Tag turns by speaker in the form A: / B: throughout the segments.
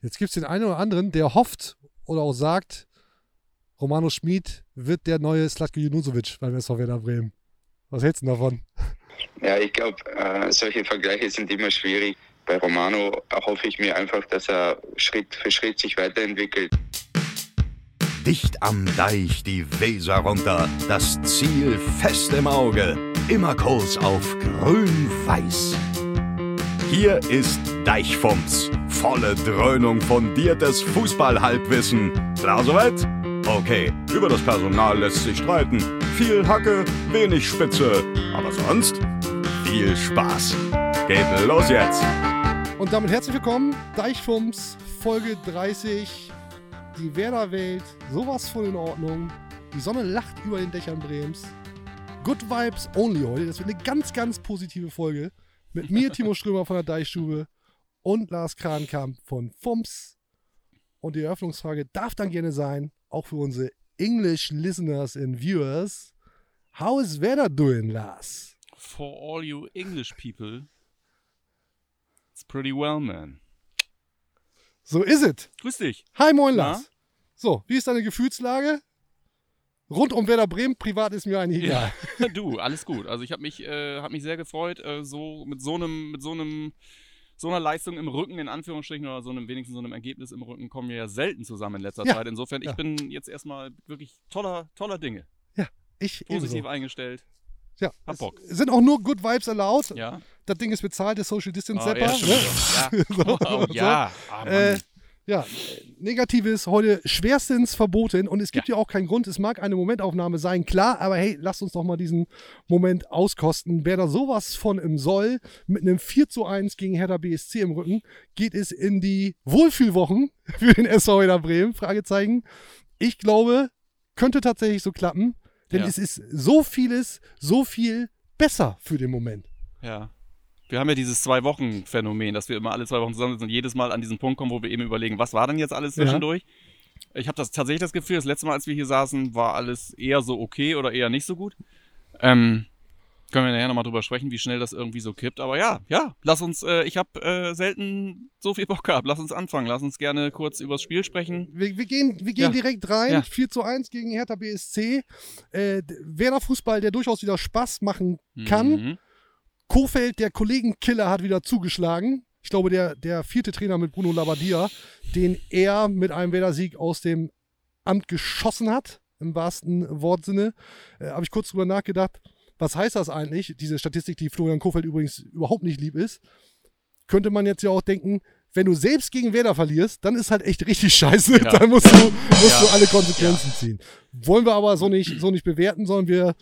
A: Jetzt gibt es den einen oder anderen, der hofft oder auch sagt, Romano Schmid wird der neue Slatko Junusovic beim SV Werder Bremen. Was hältst du davon?
B: Ja, ich glaube, äh, solche Vergleiche sind immer schwierig. Bei Romano hoffe ich mir einfach, dass er Schritt für Schritt sich weiterentwickelt.
C: Dicht am Deich die Weser runter, das Ziel fest im Auge, immer Kurs auf grün-weiß. Hier ist Deichfumms, volle Dröhnung fundiertes Fußballhalbwissen. Klar soweit? Okay, über das Personal lässt sich streiten. Viel Hacke, wenig Spitze, aber sonst viel Spaß. Geht los jetzt!
A: Und damit herzlich willkommen, Deichfumms, Folge 30. Die Werder-Welt, sowas von in Ordnung. Die Sonne lacht über den Dächern Brems. Good Vibes only heute. Das wird eine ganz, ganz positive Folge. Mit mir, Timo Strömer von der Deichstube und Lars Krankamp von FUMS. Und die Eröffnungsfrage darf dann gerne sein, auch für unsere English Listeners and Viewers. How is Werder doing, Lars?
D: For all you English people, it's pretty well, man.
A: So ist es.
D: Grüß dich.
A: Hi, moin,
D: Na?
A: Lars. So, wie ist deine Gefühlslage? Rund um Werder Bremen, privat ist mir eigentlich egal.
D: du, alles gut. Also ich habe mich, äh, hab mich sehr gefreut, äh, so mit so einem, mit so einem, so einer Leistung im Rücken, in Anführungsstrichen, oder so einem, wenigstens so einem Ergebnis im Rücken, kommen wir ja selten zusammen in letzter
A: Ja.
D: Zeit. Insofern,
A: Ja.
D: ich bin jetzt erstmal wirklich toller, toller Dinge.
A: Ich
D: Positiv
A: ebenso.
D: eingestellt.
A: Ja,
D: Hab Bock.
A: sind auch nur Good Vibes allowed.
D: Ja.
A: Das Ding ist bezahlt, der Social Distance
D: Oh,
A: Zapper.
D: ja, schon
A: ne?
D: ja. Oh,
A: So,
D: ja. Ah, Mann.
A: Äh, Ja, Negatives heute schwerstens verboten und es gibt ja. auch keinen Grund. Es mag eine Momentaufnahme sein, klar, aber hey, lasst uns doch mal diesen Moment auskosten. Wer da sowas von im Soll mit einem 4 zu 1 gegen Hertha BSC im Rücken, geht es in die Wohlfühlwochen für den SV Werder Bremen? Fragezeichen. Ich glaube, könnte tatsächlich so klappen, denn
D: Ja.
A: es ist so vieles, so viel besser für den Moment.
D: Ja. Wir haben ja dieses Zwei-Wochen-Phänomen, dass wir immer alle zwei Wochen zusammensitzen und jedes Mal an diesen Punkt kommen, wo wir eben überlegen, was war denn jetzt alles
A: Ja.
D: zwischendurch? Ich habe das tatsächlich das Gefühl, das letzte Mal, als wir hier saßen, war alles eher so okay oder eher nicht so gut. Ähm, können wir nachher nochmal drüber sprechen, wie schnell das irgendwie so kippt. Aber ja, ja, lass uns, äh, ich habe äh, selten so viel Bock gehabt. Lass uns anfangen. Lass uns gerne kurz übers Spiel sprechen.
A: Wir, wir gehen, wir gehen
D: Ja.
A: direkt rein.
D: Ja.
A: 4 zu 1 gegen Hertha BSC. Äh, Werder Fußball, der durchaus wieder Spaß machen kann.
D: Mhm.
A: Kofeld, der Kollegenkiller, hat wieder zugeschlagen. Ich glaube, der, der vierte Trainer mit Bruno Labbadia, den er mit einem Werder-Sieg aus dem Amt geschossen hat, im wahrsten Wortsinne. Äh, Habe ich kurz drüber nachgedacht, was heißt das eigentlich? Diese Statistik, die Florian Kofeld übrigens überhaupt nicht lieb ist. Könnte man jetzt ja auch denken, wenn du selbst gegen Werder verlierst, dann ist halt echt richtig scheiße.
D: Ja.
A: Dann musst du, musst
D: Ja.
A: du alle Konsequenzen ziehen. Wollen wir aber so nicht, so nicht bewerten, sondern wir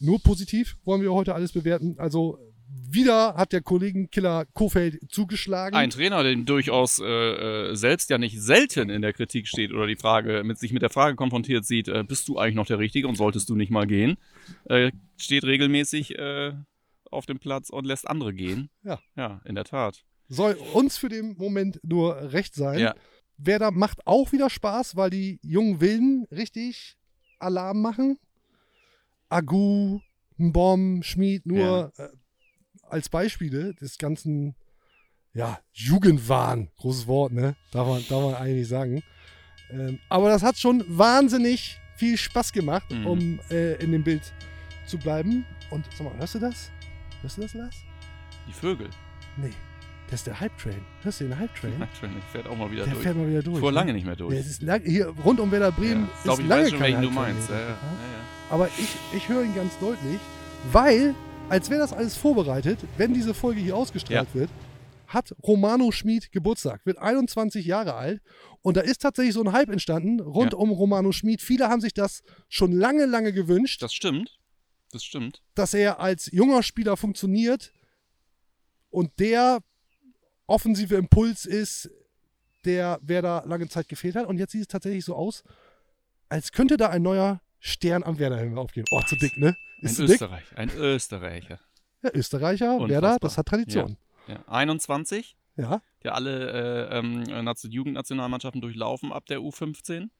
A: nur positiv wollen wir heute alles bewerten. Also wieder hat der Kollegenkiller Kofeld zugeschlagen.
D: Ein Trainer, der durchaus äh, äh, selbst ja nicht selten in der Kritik steht oder die Frage mit sich mit der Frage konfrontiert sieht, äh, bist du eigentlich noch der Richtige und solltest du nicht mal gehen, äh, steht regelmäßig äh, auf dem Platz und lässt andere gehen.
A: Ja.
D: Ja, in der Tat.
A: Soll uns für den Moment nur recht sein.
D: Ja.
A: Werder macht auch wieder Spaß, weil die jungen Wilden richtig Alarm machen. Agu, Mbom, Schmid, nur äh, als Beispiele des ganzen, ja, Jugendwahn, großes Wort, ne? Darf man, darf man eigentlich sagen. Ähm, aber das hat schon wahnsinnig viel Spaß gemacht,
D: Mhm.
A: um äh, in dem Bild zu bleiben. Und sag mal, hörst du das? Hörst du das, Lars?
D: Die Vögel.
A: Nee, das ist der Hype-Train. Hörst du den Hype-Train?
D: Natürlich, fährt auch mal wieder
A: Der
D: durch.
A: fährt mal wieder durch.
D: Fuhr
A: ne?
D: lange nicht mehr durch.
A: Ja, ist lang, hier rund um Werder Bremen
D: ja.
A: ist
D: Ich glaube, ich
A: lange
D: weiß schon,
A: kein
D: welchen du meinst. ja. Ja?
A: Ja, Aber ich, ich höre ihn ganz deutlich, weil, als wäre das alles vorbereitet, wenn diese Folge hier ausgestrahlt wird, hat Romano Schmid Geburtstag, wird 21 Jahre alt und da ist tatsächlich so ein Hype entstanden rund
D: Ja.
A: um Romano Schmid. Viele haben sich das schon lange, lange gewünscht,
D: Das stimmt. Das stimmt.
A: dass er als junger Spieler funktioniert und der offensive Impuls ist, der wer da lange Zeit gefehlt hat. Und jetzt sieht es tatsächlich so aus, als könnte da ein neuer Stern am Werderhimmel aufgehen. Oh, zu dick, ne?
D: Ein
A: Ist zu dick?
D: Österreich. Ein Österreicher.
A: Ja, Österreicher,
D: Unfassbar.
A: Werder, das hat Tradition.
D: Ja. 21.
A: Ja.
D: der alle äh, ähm, Nation- Jugendnationalmannschaften durchlaufen ab der U15.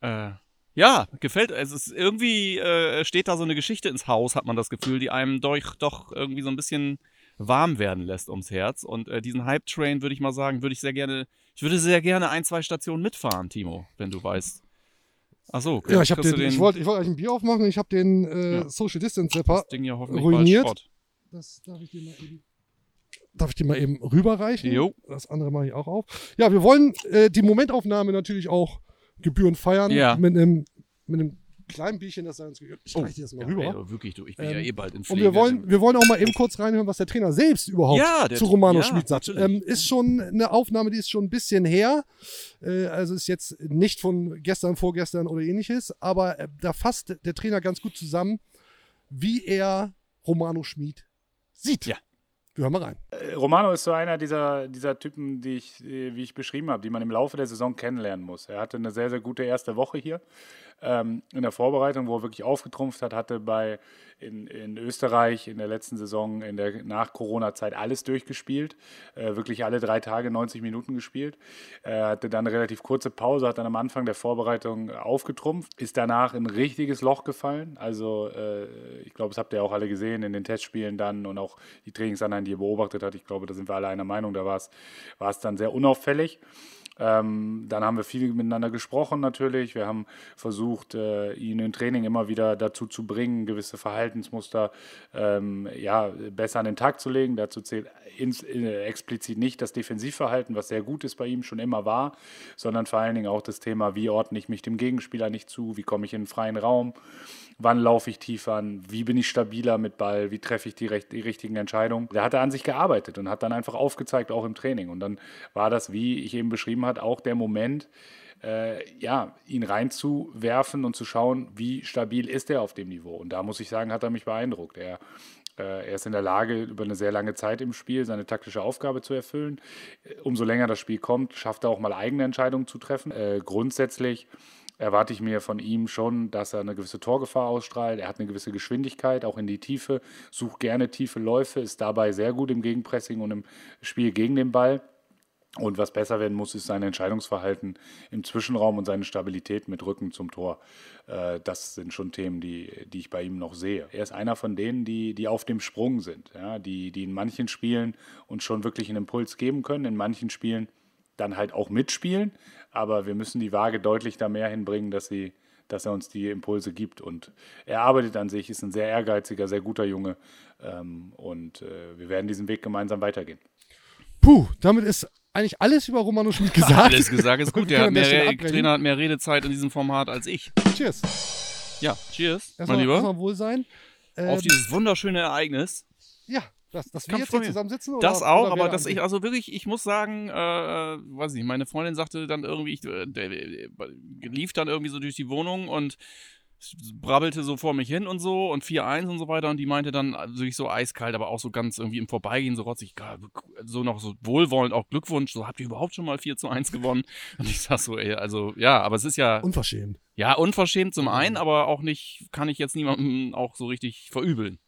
D: Äh, ja, gefällt. Es ist irgendwie äh, steht da so eine Geschichte ins Haus, hat man das Gefühl, die einem doch, doch irgendwie so ein bisschen warm werden lässt ums Herz. Und äh, diesen Hype-Train würde ich mal sagen, würde ich sehr gerne, ich würde sehr gerne ein, zwei Stationen mitfahren, Timo, wenn du weißt. Ach so,
A: ja, ich, den, den, ich wollte ich wollt eigentlich ein Bier aufmachen. Ich habe den äh, ja. Social Distance Zapper
D: das Ding ja hoffentlich
A: ruiniert. Das darf ich dir mal eben darf ich dir mal eben rüberreichen.
D: Jo.
A: Das andere mache ich auch auf. Ja, wir wollen äh, die Momentaufnahme natürlich auch gebührend feiern
D: ja.
A: mit einem mit einem kleinen Bierchen, das uns Ich reiche dir das mal
D: ja,
A: rüber.
D: Ey, wirklich, du, ich bin ähm, ja eh bald in
A: Pflege. Und wir wollen, wir wollen auch mal eben kurz reinhören, was der Trainer selbst überhaupt
D: ja,
A: zu Romano ja, Schmid sagt. Ähm, ist schon eine Aufnahme, die ist schon ein bisschen her. Äh, also ist jetzt nicht von gestern, vorgestern oder ähnliches, aber äh, da fasst der Trainer ganz gut zusammen, wie er Romano Schmid sieht.
D: Ja.
A: Wir hören mal rein.
E: Äh, Romano ist so einer dieser, dieser Typen, die ich, wie ich beschrieben habe, die man im Laufe der Saison kennenlernen muss. Er hatte eine sehr, sehr gute erste Woche hier ähm, in der Vorbereitung, wo er wirklich aufgetrumpft hat, hatte bei in, in Österreich in der letzten Saison, in der Nach-Corona-Zeit alles durchgespielt. Äh, wirklich alle drei Tage 90 Minuten gespielt. Er hatte dann eine relativ kurze Pause, hat dann am Anfang der Vorbereitung aufgetrumpft, ist danach in ein richtiges Loch gefallen. Also äh, ich glaube, das habt ihr auch alle gesehen in den Testspielen dann und auch die Trainingsanheiten, die ihr beobachtet habt. Ich glaube, da sind wir alle einer Meinung, da war es dann sehr unauffällig. Ähm, dann haben wir viel miteinander gesprochen natürlich. Wir haben versucht, äh, ihn im Training immer wieder dazu zu bringen, gewisse Verhaltensmuster ähm, ja, besser an den Tag zu legen. Dazu zählt ins, äh, explizit nicht das Defensivverhalten, was sehr gut ist bei ihm, schon immer war, sondern vor allen Dingen auch das Thema, wie ordne ich mich dem Gegenspieler nicht zu, wie komme ich in den freien Raum wann laufe ich tief an, wie bin ich stabiler mit Ball, wie treffe ich die, recht, die richtigen Entscheidungen. Da hat er an sich gearbeitet und hat dann einfach aufgezeigt, auch im Training. Und dann war das, wie ich eben beschrieben habe, auch der Moment, äh, ja, ihn reinzuwerfen und zu schauen, wie stabil ist er auf dem Niveau. Und da muss ich sagen, hat er mich beeindruckt. Er, äh, er ist in der Lage, über eine sehr lange Zeit im Spiel seine taktische Aufgabe zu erfüllen. Umso länger das Spiel kommt, schafft er auch mal eigene Entscheidungen zu treffen. Äh, grundsätzlich erwarte ich mir von ihm schon, dass er eine gewisse Torgefahr ausstrahlt. Er hat eine gewisse Geschwindigkeit, auch in die Tiefe, sucht gerne tiefe Läufe, ist dabei sehr gut im Gegenpressing und im Spiel gegen den Ball. Und was besser werden muss, ist sein Entscheidungsverhalten im Zwischenraum und seine Stabilität mit Rücken zum Tor. Äh, das sind schon Themen, die, die ich bei ihm noch sehe. Er ist einer von denen, die, die auf dem Sprung sind, ja, die, die in manchen Spielen uns schon wirklich einen Impuls geben können, in manchen Spielen dann halt auch mitspielen. Aber wir müssen die Waage deutlich da mehr hinbringen, dass, sie, dass er uns die Impulse gibt. Und er arbeitet an sich, ist ein sehr ehrgeiziger, sehr guter Junge. Ähm, und äh, wir werden diesen Weg gemeinsam weitergehen.
A: Puh, damit ist eigentlich alles über Romano Schmid gesagt.
D: alles gesagt ist gut. Der, der Trainer hat mehr Redezeit in diesem Format als ich.
A: Cheers.
D: Ja, cheers,
A: erstmal,
D: mein Lieber.
A: Erstmal Wohlsein.
D: Ähm, Auf dieses wunderschöne Ereignis.
A: Ja, dass, dass wir jetzt hier zusammensitzen?
D: Oder, das auch, aber dass ich, also wirklich, ich muss sagen, äh, äh, weiß nicht, meine Freundin sagte dann irgendwie, ich, äh, lief dann irgendwie so durch die Wohnung und brabbelte so vor mich hin und so und 4-1 und so weiter und die meinte dann also wirklich so eiskalt, aber auch so ganz irgendwie im Vorbeigehen so rotzig, so noch so wohlwollend, auch Glückwunsch, so habt ihr überhaupt schon mal 4 zu 1 gewonnen? Und ich sag so, ey, also ja, aber es ist ja...
A: Unverschämt.
D: Ja, unverschämt zum einen, aber auch nicht, kann ich jetzt niemandem auch so richtig verübeln.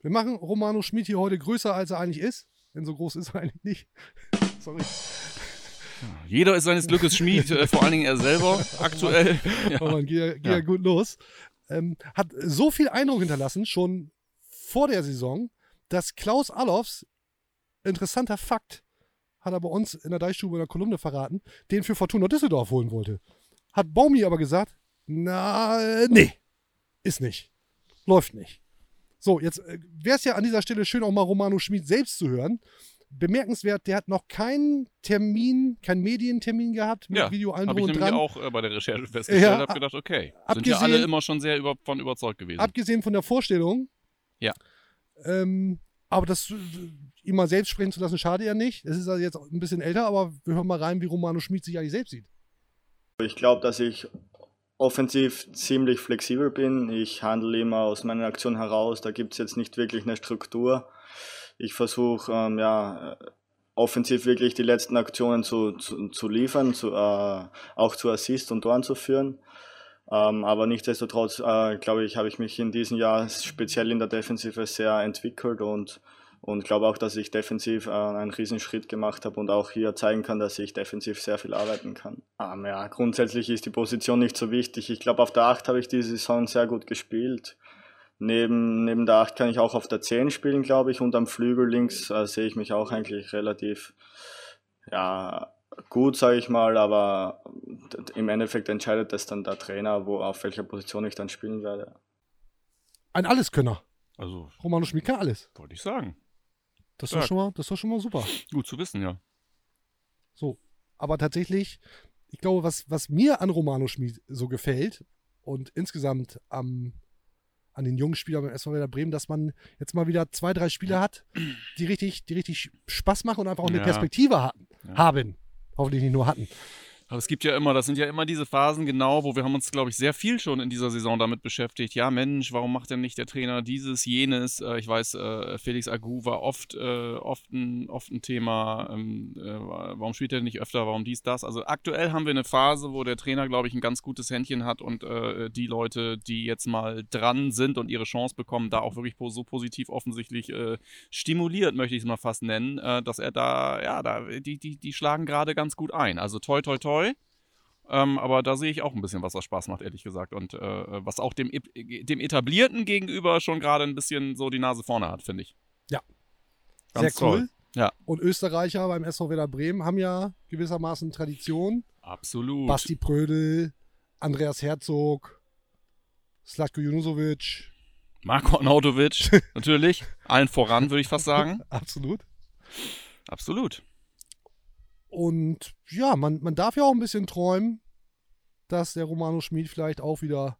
A: Wir machen Romano Schmid hier heute größer, als er eigentlich ist. Denn so groß ist er eigentlich nicht. Sorry.
D: Jeder ist seines Glückes Schmied, äh, vor allen Dingen er selber, aktuell.
A: Ja. Oh Mann, geht ja, geht ja. gut los. Ähm, hat so viel Eindruck hinterlassen, schon vor der Saison, dass Klaus Allofs, interessanter Fakt, hat er bei uns in der Deichstube in der Kolumne verraten, den für Fortuna Düsseldorf holen wollte. Hat Baumi aber gesagt, na, nee, ist nicht. Läuft nicht. So, jetzt äh, wäre es ja an dieser Stelle schön, auch mal Romano Schmid selbst zu hören. Bemerkenswert, der hat noch keinen Termin, keinen Medientermin gehabt
D: mit ja, Video allen Habe ich auch äh, bei der Recherche festgestellt, ja, habe gedacht, okay, sind ja alle immer schon sehr über, von überzeugt gewesen.
A: Abgesehen von der Vorstellung.
D: Ja.
A: Ähm, aber das äh, ihm mal selbst sprechen zu lassen, schade ja nicht. Es ist also jetzt ein bisschen älter, aber wir hören mal rein, wie Romano Schmid sich eigentlich selbst sieht.
F: Ich glaube, dass ich offensiv ziemlich flexibel bin. Ich handle immer aus meiner Aktion heraus. Da gibt es jetzt nicht wirklich eine Struktur. Ich versuche ähm, ja, offensiv wirklich die letzten Aktionen zu, zu, zu liefern, zu, äh, auch zu Assist und Toren zu führen. Ähm, aber nichtsdestotrotz, äh, glaube ich, habe ich mich in diesem Jahr speziell in der Defensive sehr entwickelt und und glaube auch, dass ich defensiv äh, einen Riesenschritt gemacht habe und auch hier zeigen kann, dass ich defensiv sehr viel arbeiten kann. Ähm, ja, grundsätzlich ist die Position nicht so wichtig. Ich glaube, auf der 8 habe ich diese Saison sehr gut gespielt. Neben, neben der 8 kann ich auch auf der 10 spielen, glaube ich, und am Flügel links äh, sehe ich mich auch eigentlich relativ ja, gut, sage ich mal, aber im Endeffekt entscheidet das dann der Trainer, wo auf welcher Position ich dann spielen werde.
A: Ein Alleskönner.
D: Also,
A: Romano Schmid kann alles.
D: wollte ich sagen.
A: Das
D: Stark.
A: schon mal, das doch schon mal super.
D: Gut zu wissen, ja.
A: So. Aber tatsächlich, ich glaube, was, was mir an Romano Schmid so gefällt und insgesamt am, an den jungen Spielern beim SV Werder Bremen, dass man jetzt mal wieder zwei, drei Spieler hat, die richtig, die richtig Spaß machen und einfach auch eine
D: Ja.
A: Perspektive hatten,
D: Ja.
A: haben. Hoffentlich nicht nur hatten.
D: Aber es gibt ja immer, das sind ja immer diese Phasen, genau, wo wir haben uns, glaube ich, sehr viel schon in dieser Saison damit beschäftigt. Ja, Mensch, warum macht denn nicht der Trainer dieses, jenes? Äh, ich weiß, äh, Felix Agu war oft, äh, oft, ein, oft ein Thema. Ähm, äh, warum spielt er nicht öfter? Warum dies, das? Also aktuell haben wir eine Phase, wo der Trainer, glaube ich, ein ganz gutes Händchen hat und die Leute, die jetzt mal dran sind und ihre Chance bekommen, da auch wirklich so positiv offensichtlich stimuliert, möchte ich es mal fast nennen, dass er da, ja, da, die, die, die schlagen gerade ganz gut ein. Also toi, toi, toi. Ähm, aber da sehe ich auch ein bisschen, was da Spaß macht, ehrlich gesagt. Und äh, was auch dem, dem Etablierten gegenüber schon gerade ein bisschen so die Nase vorne hat, finde ich.
A: Ja.
D: Ganz
A: Sehr cool.
D: toll. Ja.
A: Und Österreicher beim SV Werder Bremen haben ja gewissermaßen Tradition.
D: Absolut.
A: Basti Prödel, Andreas Herzog, Slatko Junusovic.
D: Marko Arnautovic, natürlich. Allen voran, würde ich fast sagen.
A: Absolut.
D: Absolut.
A: Und ja, man, man darf ja auch ein bisschen träumen, dass der Romano Schmid vielleicht auch wieder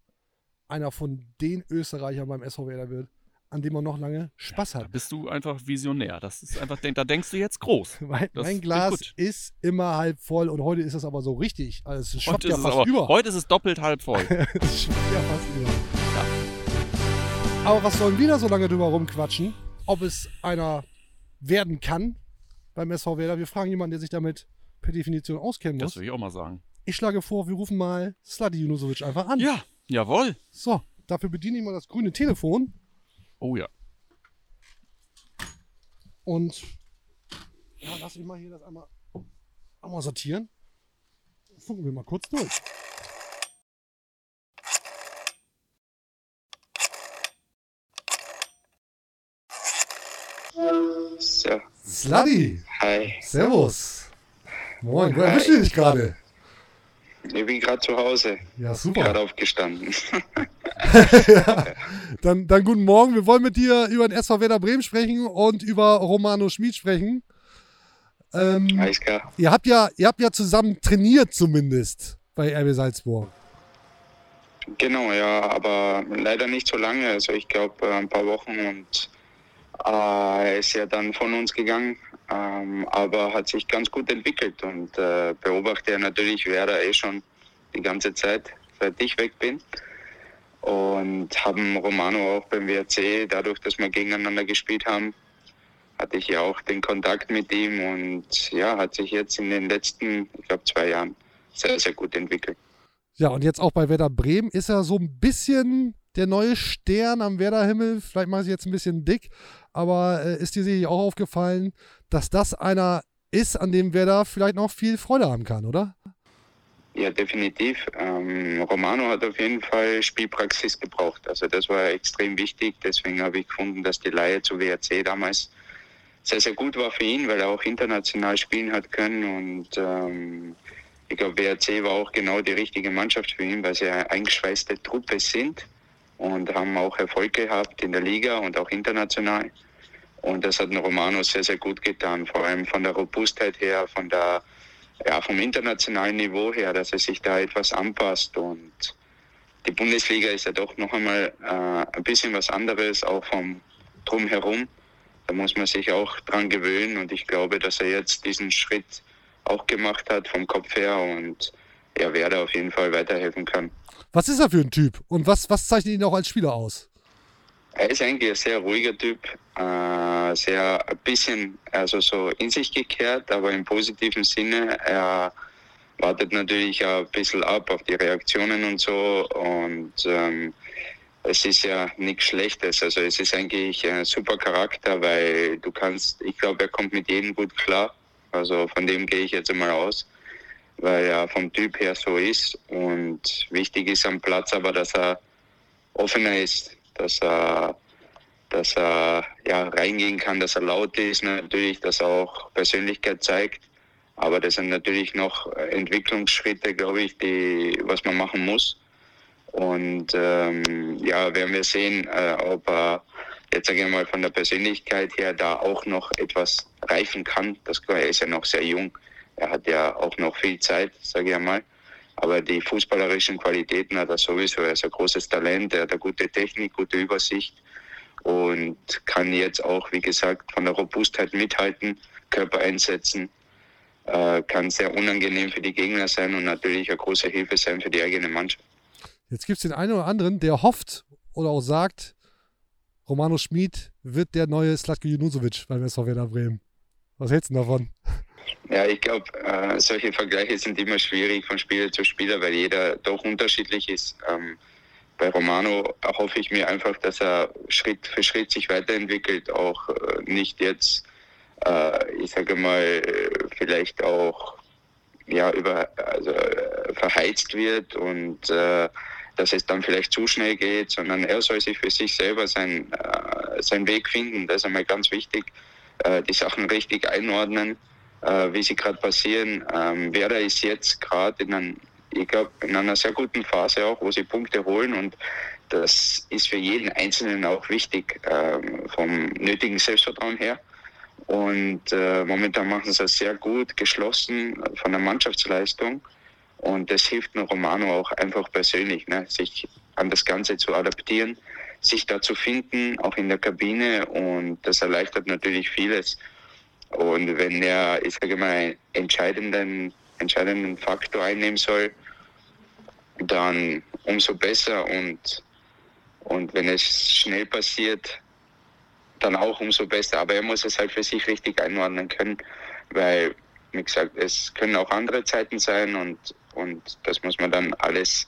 A: einer von den Österreichern beim SV Werder wird, an dem man noch lange Spaß
D: Da
A: hat.
D: bist du einfach visionär. Das ist einfach, da denkst du jetzt groß.
A: Mein, mein Glas ist immer halb voll und heute ist es aber so richtig. Also es schwappt
D: Heute
A: ja
D: ist, es
A: fast
D: aber,
A: über.
D: heute ist es doppelt halb voll.
A: Es schwappt ja fast über. Aber was sollen wir da so lange drüber rumquatschen? Ob es einer werden kann beim SV Werder? Wir fragen jemanden, der sich damit per Definition auskennen
D: Das
A: muss.
D: würde ich auch mal sagen.
A: Ich schlage vor, wir rufen mal Sladi Junusovic einfach an.
D: Ja, jawohl.
A: So, dafür bediene ich mal das grüne Telefon
D: Oh ja.
A: und ja, lass ich mal hier das einmal, einmal sortieren. Funken wir mal kurz durch.
B: So,
A: Sladi,
B: hi.
A: servus. Moin, wo erwischt ihr dich gerade?
B: Ich bin gerade zu Hause,
A: Ja,
B: gerade
A: super.
B: aufgestanden.
A: ja, dann, dann guten Morgen. Wir wollen mit dir über den SV Werder Bremen sprechen und über Romano Schmid sprechen. Ähm,
B: Alles klar.
A: ihr, habt ja, ihr habt ja zusammen trainiert zumindest bei RB Salzburg.
B: Genau, ja, aber leider nicht so lange. Also ich glaube ein paar Wochen und äh, er ist ja dann von uns gegangen, ähm, aber hat sich ganz gut entwickelt und äh, beobachte ja natürlich Werder eh schon die ganze Zeit, seit ich weg bin. Und haben Romano auch beim WRC, dadurch, dass wir gegeneinander gespielt haben, hatte ich ja auch den Kontakt mit ihm und ja, hat sich jetzt in den letzten, ich glaube, zwei Jahren sehr, sehr gut entwickelt.
A: Ja, und jetzt auch bei Werder Bremen ist er so ein bisschen der neue Stern am Werder-Himmel. Vielleicht mache ich jetzt ein bisschen dick, aber äh, ist dir sicherlich auch aufgefallen, dass das einer ist, an dem Werder vielleicht noch viel Freude haben kann, oder?
B: Ja, definitiv. Ähm, Romano hat auf jeden Fall Spielpraxis gebraucht. Also das war extrem wichtig. Deswegen habe ich gefunden, dass die Leihe zu WRC damals sehr, sehr gut war für ihn, weil er auch international spielen hat können. Und ähm, ich glaube, WRC war auch genau die richtige Mannschaft für ihn, weil sie eine eingeschweißte Truppe sind und haben auch Erfolg gehabt in der Liga und auch international. Und das hat Romano sehr, sehr gut getan, vor allem von der Robustheit her, von der ja, vom internationalen Niveau her, dass er sich da etwas anpasst. Und die Bundesliga ist ja doch noch einmal äh, ein bisschen was anderes, auch vom Drumherum. Da muss man sich auch dran gewöhnen. Und ich glaube, dass er jetzt diesen Schritt auch gemacht hat vom Kopf her und er werde auf jeden Fall weiterhelfen kann.
A: Was ist er für ein Typ? Und was, was zeichnet ihn auch als Spieler aus?
B: Er ist eigentlich ein sehr ruhiger Typ, äh, sehr ein bisschen also so in sich gekehrt, aber im positiven Sinne. Er wartet natürlich auch ein bisschen ab auf die Reaktionen und so. Und ähm, es ist ja nichts Schlechtes. Also es ist eigentlich ein super Charakter, weil du kannst, ich glaube, er kommt mit jedem gut klar. Also von dem gehe ich jetzt einmal aus, weil er vom Typ her so ist. Und wichtig ist am Platz aber, dass er offener ist, dass er, dass er ja, reingehen kann, dass er laut ist, natürlich, dass er auch Persönlichkeit zeigt. Aber das sind natürlich noch Entwicklungsschritte, glaube ich, die, was man machen muss. Und ähm, ja, werden wir sehen, äh, ob er jetzt sage ich mal von der Persönlichkeit her da auch noch etwas reifen kann. Das, er ist ja noch sehr jung. Er hat ja auch noch viel Zeit, sage ich mal. Aber die fußballerischen Qualitäten hat er sowieso. Er ist ein großes Talent, er hat eine gute Technik, gute Übersicht und kann jetzt auch, wie gesagt, von der Robustheit mithalten, Körper einsetzen. Äh, kann sehr unangenehm für die Gegner sein und natürlich eine große Hilfe sein für die eigene Mannschaft.
A: Jetzt gibt es den einen oder anderen, der hofft oder auch sagt, Romano Schmid wird der neue Slatko Junusovic beim SV Werder Bremen. Was hältst du davon?
B: Ja, ich glaube, äh, solche Vergleiche sind immer schwierig von Spieler zu Spieler, weil jeder doch unterschiedlich ist. Ähm, bei Romano hoffe ich mir einfach, dass er Schritt für Schritt sich weiterentwickelt, auch äh, nicht jetzt, äh, ich sage mal, vielleicht auch ja, über, also, äh, verheizt wird und äh, dass es dann vielleicht zu schnell geht, sondern er soll sich für sich selber sein, äh, seinen Weg finden. Das ist einmal ganz wichtig, die Sachen richtig einordnen, äh, wie sie gerade passieren. Ähm, Werder ist jetzt gerade in, ein, ich glaub, in einer sehr guten Phase auch, wo sie Punkte holen und das ist für jeden Einzelnen auch wichtig, ähm, vom nötigen Selbstvertrauen her. Und äh, momentan machen sie es sehr gut, geschlossen von der Mannschaftsleistung. Und das hilft nur Romano auch einfach persönlich, ne, sich an das Ganze zu adaptieren, sich da zu finden, auch in der Kabine. Und das erleichtert natürlich vieles. Und wenn er, ich sage mal, einen entscheidenden, entscheidenden Faktor einnehmen soll, dann umso besser. Und, und wenn es schnell passiert, dann auch umso besser. Aber er muss es halt für sich richtig einordnen können, weil, wie gesagt, es können auch andere Zeiten sein und und das muss man dann alles,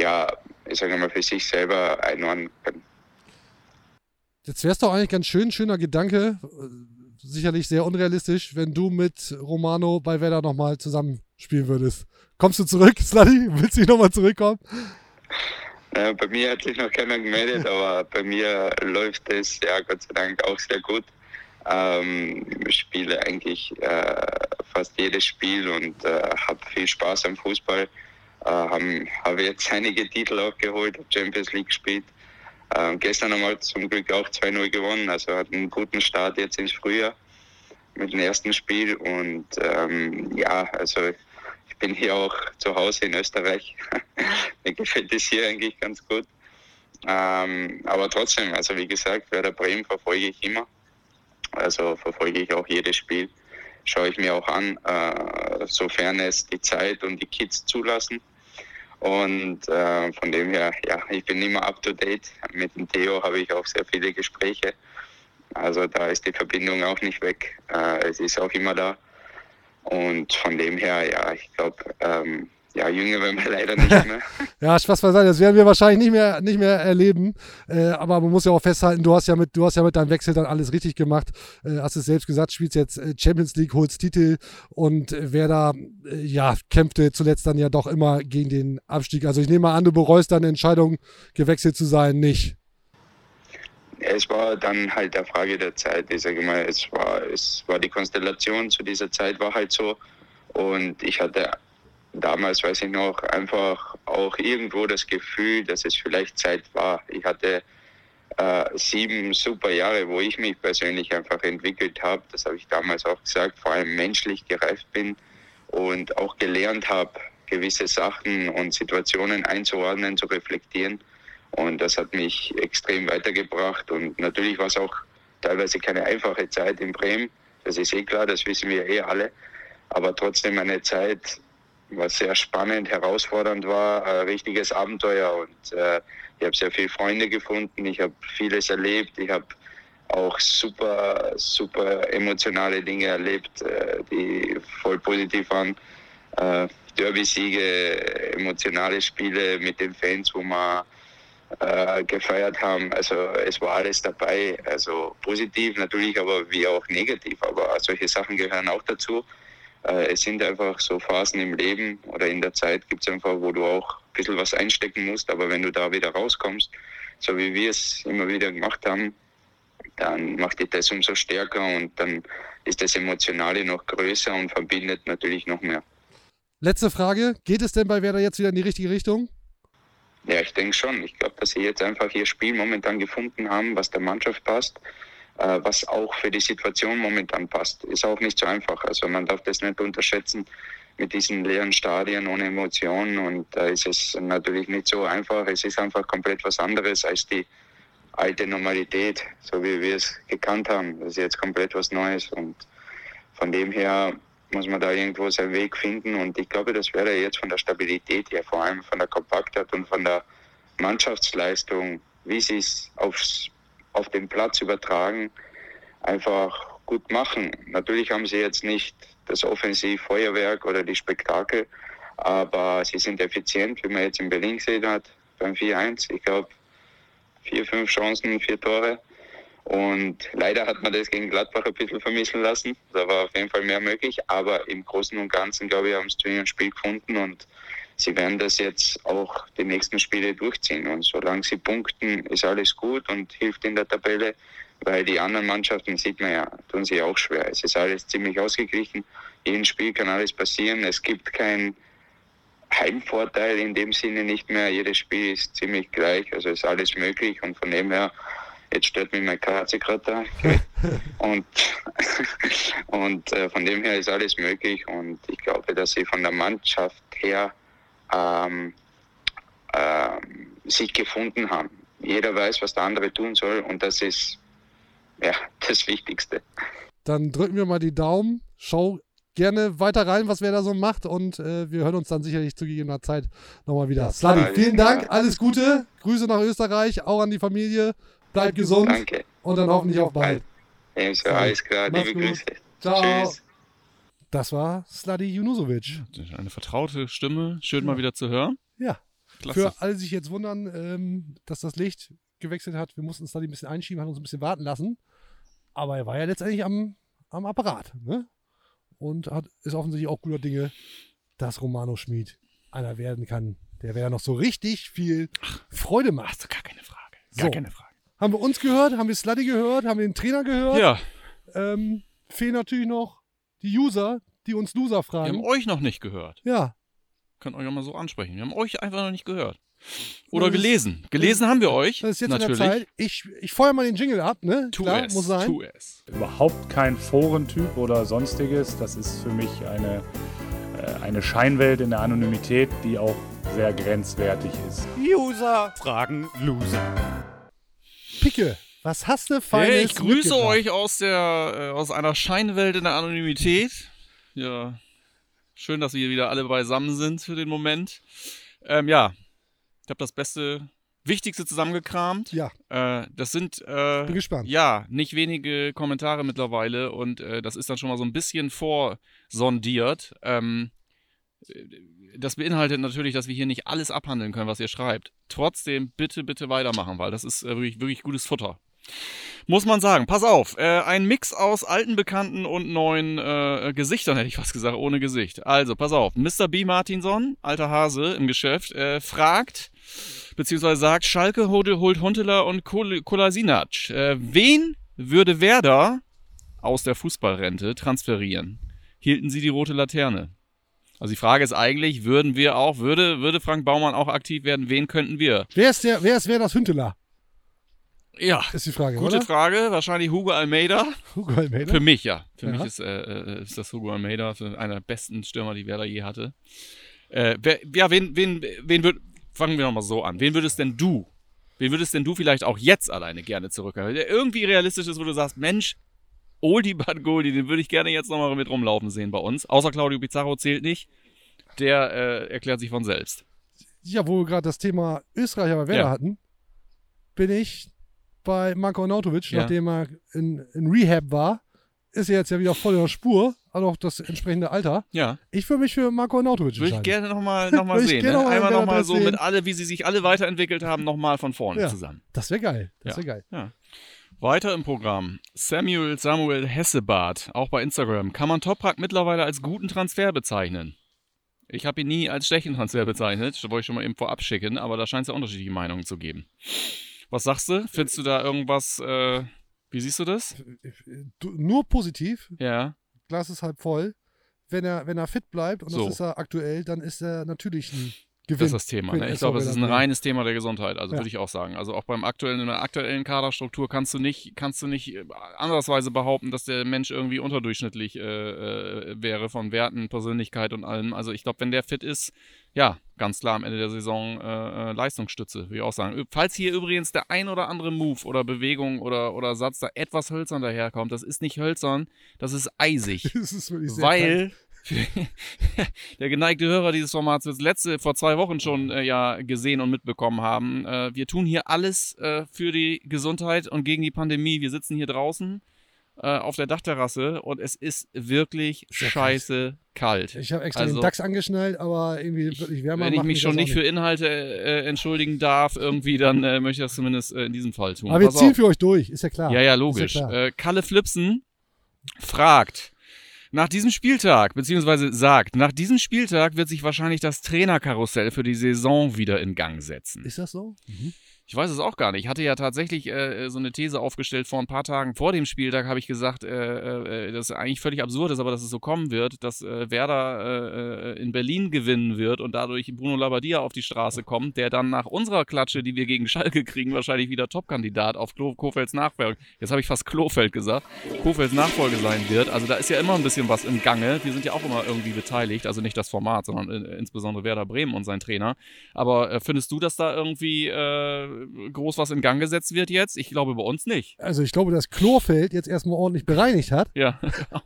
B: ja, ich sage mal, für sich selber einordnen können.
A: Jetzt wäre es doch eigentlich ganz schön, schöner Gedanke, sicherlich sehr unrealistisch, wenn du mit Romano bei Werder nochmal zusammenspielen würdest. Kommst du zurück, Sladi? Willst du nochmal zurückkommen?
B: Ja, bei mir hat sich noch keiner gemeldet, aber bei mir läuft es ja Gott sei Dank auch sehr gut. Ähm, spiele eigentlich äh, fast jedes Spiel und äh, habe viel Spaß am Fußball. Äh, habe hab jetzt einige Titel auch geholt, habe Champions League gespielt. Äh, gestern haben wir zum Glück auch 2-0 gewonnen, also hat einen guten Start jetzt ins Frühjahr mit dem ersten Spiel. Und ähm, ja, also ich bin hier auch zu Hause in Österreich. Mir gefällt es hier eigentlich ganz gut. Ähm, aber trotzdem, also wie gesagt, Werder Bremen verfolge ich immer. Also verfolge ich auch jedes Spiel, schaue ich mir auch an, äh, sofern es die Zeit und die Kids zulassen. Und äh, von dem her, ja, ich bin immer up to date. Mit dem Theo habe ich auch sehr viele Gespräche. Also da ist die Verbindung auch nicht weg. Äh, es ist auch immer da. Und von dem her, ja, ich glaube, ähm, ja, jünger werden wir leider nicht mehr.
A: ja, Spaß beiseite, das werden wir wahrscheinlich nicht mehr, nicht mehr erleben. Äh, aber man muss ja auch festhalten, du hast ja mit, du hast ja mit deinem Wechsel dann alles richtig gemacht. Äh, hast es selbst gesagt, spielst jetzt äh, Champions League, holst Titel und wer da, äh, ja, kämpfte zuletzt dann ja doch immer gegen den Abstieg. Also ich nehme mal an, du bereust deine Entscheidung, gewechselt zu sein, nicht.
B: Es war dann halt der Frage der Zeit. Ich sage mal, es war, es war die Konstellation zu dieser Zeit war halt so. Und ich hatte damals, weiß ich noch, einfach auch irgendwo das Gefühl, dass es vielleicht Zeit war. Ich hatte äh, sieben super Jahre, wo ich mich persönlich einfach entwickelt habe. Das habe ich damals auch gesagt, vor allem menschlich gereift bin und auch gelernt habe, gewisse Sachen und Situationen einzuordnen, zu reflektieren. Und das hat mich extrem weitergebracht. Und natürlich war es auch teilweise keine einfache Zeit in Bremen. Das ist eh klar, das wissen wir eh alle. Aber trotzdem eine Zeit, was sehr spannend, herausfordernd war, ein richtiges Abenteuer und äh, ich habe sehr viele Freunde gefunden, ich habe vieles erlebt, ich habe auch super, super emotionale Dinge erlebt, äh, die voll positiv waren. Äh, Derby-Siege, emotionale Spiele mit den Fans, wo wir äh, gefeiert haben. Also es war alles dabei. Also positiv natürlich, aber wie auch negativ. Aber solche Sachen gehören auch dazu äh, es sind einfach so Phasen im Leben oder in der Zeit gibt es einfach, wo du auch ein bisschen was einstecken musst, aber wenn du da wieder rauskommst, so wie wir es immer wieder gemacht haben, dann macht dich das umso stärker und dann ist das Emotionale noch größer und verbindet natürlich noch mehr.
A: Letzte Frage. Geht es denn bei Werder jetzt wieder in die richtige Richtung?
B: Ja, ich denke schon. Ich glaube, dass sie jetzt einfach ihr Spiel momentan gefunden haben, was der Mannschaft passt, was auch für die Situation momentan passt. Ist auch nicht so einfach. Also man darf das nicht unterschätzen mit diesen leeren Stadien ohne Emotionen und da ist es natürlich nicht so einfach. Es ist einfach komplett was anderes als die alte Normalität, so wie wir es gekannt haben. Das ist jetzt komplett was Neues und von dem her muss man da irgendwo seinen Weg finden und ich glaube, das wäre jetzt von der Stabilität her, vor allem von der Kompaktheit und von der Mannschaftsleistung, wie sie es aufs, auf den Platz übertragen, einfach gut machen. Natürlich haben sie jetzt nicht das Offensivfeuerwerk oder die Spektakel, aber sie sind effizient, wie man jetzt in Berlin gesehen hat, beim 4-1. Ich glaube, vier, fünf Chancen, vier Tore. Und leider hat man das gegen Gladbach ein bisschen vermissen lassen. Da war auf jeden Fall mehr möglich. Aber im Großen und Ganzen, glaube ich, haben sie ihrem Spiel gefunden und sie werden das jetzt auch die nächsten Spiele durchziehen. Und solange sie punkten, ist alles gut und hilft in der Tabelle, weil die anderen Mannschaften, sieht man ja, tun sich auch schwer. Es ist alles ziemlich ausgeglichen. Jeden Spiel kann alles passieren. Es gibt keinen Heimvorteil in dem Sinne nicht mehr. Jedes Spiel ist ziemlich gleich, also ist alles möglich und von dem her, jetzt stört mich mein da. und und äh, von dem her ist alles möglich und ich glaube, dass sie von der Mannschaft her ähm, ähm, sich gefunden haben. Jeder weiß, was der andere tun soll und das ist ja das Wichtigste.
A: Dann drücken wir mal die Daumen. Schau gerne weiter rein, was wer da so macht und äh, wir hören uns dann sicherlich zu gegebener Zeit nochmal wieder. Sladi, vielen Dank, alles Gute, Grüße nach Österreich, auch an die Familie, bleib gesund
B: Danke.
A: und dann hoffentlich auch bald.
B: Ebenso, alles klar,
A: Mach's
B: liebe
A: gut.
B: Grüße.
A: Ciao.
B: Tschüss.
A: Das war Sladi Junusovic.
D: Eine vertraute Stimme, schön mal wieder zu hören.
A: Ja,
D: Klasse.
A: für alle, die sich jetzt wundern, ähm, dass das Licht gewechselt hat, wir mussten Sladi ein bisschen einschieben, haben uns ein bisschen warten lassen, aber er war ja letztendlich am, am Apparat, ne? Und hat, ist offensichtlich auch guter Dinge, dass Romano Schmid einer werden kann, der wer noch so richtig viel Freude macht.
D: gar keine Frage. Gar
A: So.
D: keine Frage.
A: Haben wir uns gehört, haben wir Sluddy gehört, haben wir den Trainer gehört.
D: Ja,
A: Ähm, fehlen natürlich noch die User, die uns Loser
D: wir haben
A: fragen.
D: euch noch nicht gehört.
A: Ja,
D: Könnt euch auch mal so ansprechen. Wir haben euch einfach noch nicht gehört. Oder
A: Das
D: gelesen. Gelesen haben wir euch.
A: das ist jetzt
D: natürlich.
A: in der Zeit. Ich, ich feuer mal den Jingle ab, ne?
D: Tu
A: Klar,
D: es.
A: muss sein.
D: Tu es.
E: Überhaupt kein Forentyp oder sonstiges. Das ist für mich eine, äh, eine Scheinwelt in der Anonymität, die auch sehr grenzwertig ist.
G: User fragen Loser.
A: Picke, was hast du Feines
D: Hey, ich grüße euch aus der äh, aus einer Scheinwelt in der Anonymität. Ja, schön, dass wir wieder alle beisammen sind für den Moment. Ähm, ja, ich habe das Beste, Wichtigste zusammengekramt.
A: Ja,
D: Äh, das sind äh,
A: bin gespannt.
D: ja nicht wenige Kommentare mittlerweile und äh, das ist dann schon mal so ein bisschen vorsondiert. Ähm, äh, das beinhaltet natürlich, dass wir hier nicht alles abhandeln können, was ihr schreibt. Trotzdem bitte, bitte weitermachen, weil das ist äh, wirklich, wirklich gutes Futter. Muss man sagen. Pass auf, äh, ein Mix aus alten Bekannten und neuen äh, Gesichtern, hätte ich fast gesagt, ohne Gesicht. Also, pass auf, Mr. B. Martinson, alter Hase im Geschäft, äh, fragt, beziehungsweise sagt, Schalke holt, Huntela und Kol Kolasinac. Äh, wen würde Werder aus der Fußballrente transferieren? Hielten sie die rote Laterne? Also die Frage ist eigentlich, würden wir auch, würde, würde Frank Baumann auch aktiv werden, wen könnten wir?
A: Wer ist der, wer ist wer Hünteler?
D: Ja,
A: Ist die Frage,
D: gute
A: oder?
D: Frage, wahrscheinlich Hugo Almeida.
A: Hugo Almeida?
D: Für mich, ja. Für
A: Ja.
D: mich ist, äh, äh, ist das Hugo Almeida, für einer der besten Stürmer, die Werder je hatte. Äh, wer, ja, wen, wen, wen würd, fangen wir nochmal so an. Wen würdest denn du, wen würdest denn du vielleicht auch jetzt alleine gerne zurückhaben? Der irgendwie realistisch ist, wo du sagst, Mensch, Oldie but Goldie, den würde ich gerne jetzt nochmal mit rumlaufen sehen bei uns. Außer Claudio Pizarro zählt nicht. Der äh, erklärt sich von selbst.
A: Ja, wo wir gerade das Thema Österreicher bei Werder
D: Ja.
A: hatten, bin ich bei Marko Nautovic,
D: Ja.
A: nachdem er in, in Rehab war, ist er jetzt ja wieder voll in der Spur, hat auch das entsprechende Alter.
D: Ja,
A: Ich würde mich für Marco Nautovic
D: würde ich
A: entscheiden.
D: gerne nochmal noch mal sehen. Ne?
A: noch mal
D: Einmal nochmal so
A: sehen.
D: mit alle, wie sie sich alle weiterentwickelt haben, nochmal von vorne
A: Ja.
D: zusammen.
A: Das wäre geil. Das wäre geil.
D: Ja. Weiter im Programm. Samuel Samuel Hessebart, auch bei Instagram. Kann man Toprak mittlerweile als guten Transfer bezeichnen? Ich habe ihn nie als schlechten Transfer bezeichnet, das wollte ich schon mal eben vorab schicken, aber da scheint es ja unterschiedliche Meinungen zu geben. Was sagst du? Findest du da irgendwas, äh, wie siehst du das?
A: Du, nur positiv.
D: Ja.
A: Glas ist halb voll. Wenn er, wenn er fit bleibt, und
D: So.
A: das ist er aktuell, dann ist er natürlich ein Gewinn.
D: Das ist das Thema. Ne? Ich glaube, es ist ein reines Thema der Gesundheit. Also
A: Ja.
D: würde ich auch sagen. Also auch beim aktuellen, in der aktuellen Kaderstruktur kannst du nicht, kannst du nicht äh, andersweise behaupten, dass der Mensch irgendwie unterdurchschnittlich äh, äh, wäre von Werten, Persönlichkeit und allem. Also ich glaube, wenn der fit ist, ja, ganz klar am Ende der Saison äh, äh, Leistungsstütze, würde ich auch sagen. Falls hier übrigens der ein oder andere Move oder Bewegung oder, oder Satz da etwas hölzern daherkommt, das ist nicht hölzern, das ist eisig.
A: Das ist wirklich sehr kalt.
D: Der geneigte Hörer dieses Formats wird es letzte vor zwei Wochen schon äh, ja gesehen und mitbekommen haben. Äh, wir tun hier alles äh, für die Gesundheit und gegen die Pandemie. Wir sitzen hier draußen äh, auf der Dachterrasse und es ist wirklich
A: Sehr
D: scheiße kalt.
A: Ich habe extra
D: Also-
A: den DAX angeschnallt, aber irgendwie wirklich wärmer
D: Wenn ich mich schon nicht für Inhalte äh, entschuldigen darf, irgendwie, dann äh, möchte ich das zumindest in diesem Fall tun.
A: Aber wir
D: Pass
A: ziehen
D: auf.
A: für euch durch, ist ja klar.
D: Ja, ja, logisch.
A: Ja
D: Kalle Flipsen fragt, nach diesem Spieltag, beziehungsweise sagt, nach diesem Spieltag wird sich wahrscheinlich das Trainerkarussell für die Saison wieder in Gang setzen.
A: Ist das so? Mhm.
D: Ich weiß es auch gar nicht. Ich hatte ja tatsächlich äh, so eine These aufgestellt vor ein paar Tagen vor dem Spieltag, habe ich gesagt, äh, äh, dass es eigentlich völlig absurd ist, aber dass es so kommen wird, dass äh, Werder äh, in Berlin gewinnen wird und dadurch Bruno Labbadia auf die Straße kommt, der dann nach unserer Klatsche, die wir gegen Schalke kriegen, wahrscheinlich wieder Topkandidat auf Klo Kofelds Nachfolge. Jetzt habe ich fast Klofeld gesagt. Kofelds Nachfolge sein wird. Also da ist ja immer ein bisschen was im Gange. Wir sind ja auch immer irgendwie beteiligt, also nicht das Format, sondern äh, insbesondere Werder Bremen und sein Trainer. Aber äh, findest du, dass da irgendwie äh, groß was in Gang gesetzt wird jetzt? Ich glaube bei uns nicht.
A: Also ich glaube, dass Chlorfeld jetzt erstmal ordentlich bereinigt hat,
D: Ja.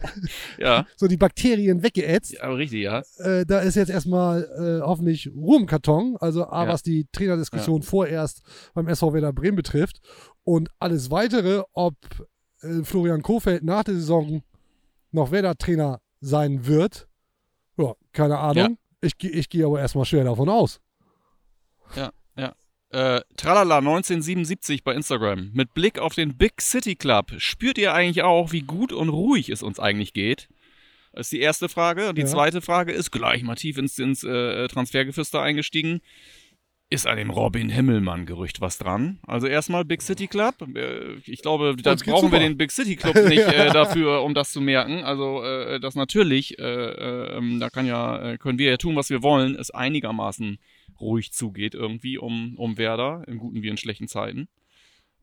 D: ja.
A: so die Bakterien weggeätzt.
D: ja, aber richtig, ja.
A: Äh, da ist jetzt erstmal äh, hoffentlich Ruhe im Karton. Also A,
D: Ja.
A: was die Trainerdiskussion vorerst beim SV Werder Bremen betrifft. Und alles weitere, ob äh, Florian Kofeld nach der Saison noch Werder-Trainer sein wird, ja, keine Ahnung. Ich, geh- ich gehe aber erstmal schwer davon aus.
D: Äh, Tralala 1977 bei Instagram. Mit Blick auf den Big City Club. Spürt ihr eigentlich auch, wie gut und ruhig es uns eigentlich geht? Das ist die erste Frage. Und die
A: Ja.
D: zweite Frage ist gleich mal tief ins, ins äh, Transfergeflüster eingestiegen. Ist an dem Robin Himmelmann-Gerücht was dran? Also erstmal Big City Club. Äh, ich glaube, da brauchen wir
A: super.
D: den Big City Club nicht äh, dafür, um das zu merken. Also äh, das natürlich, äh, äh, ähm, da kann ja, äh, können wir ja tun, was wir wollen, es einigermaßen ruhig zugeht irgendwie um, um Werder, in guten wie in schlechten Zeiten.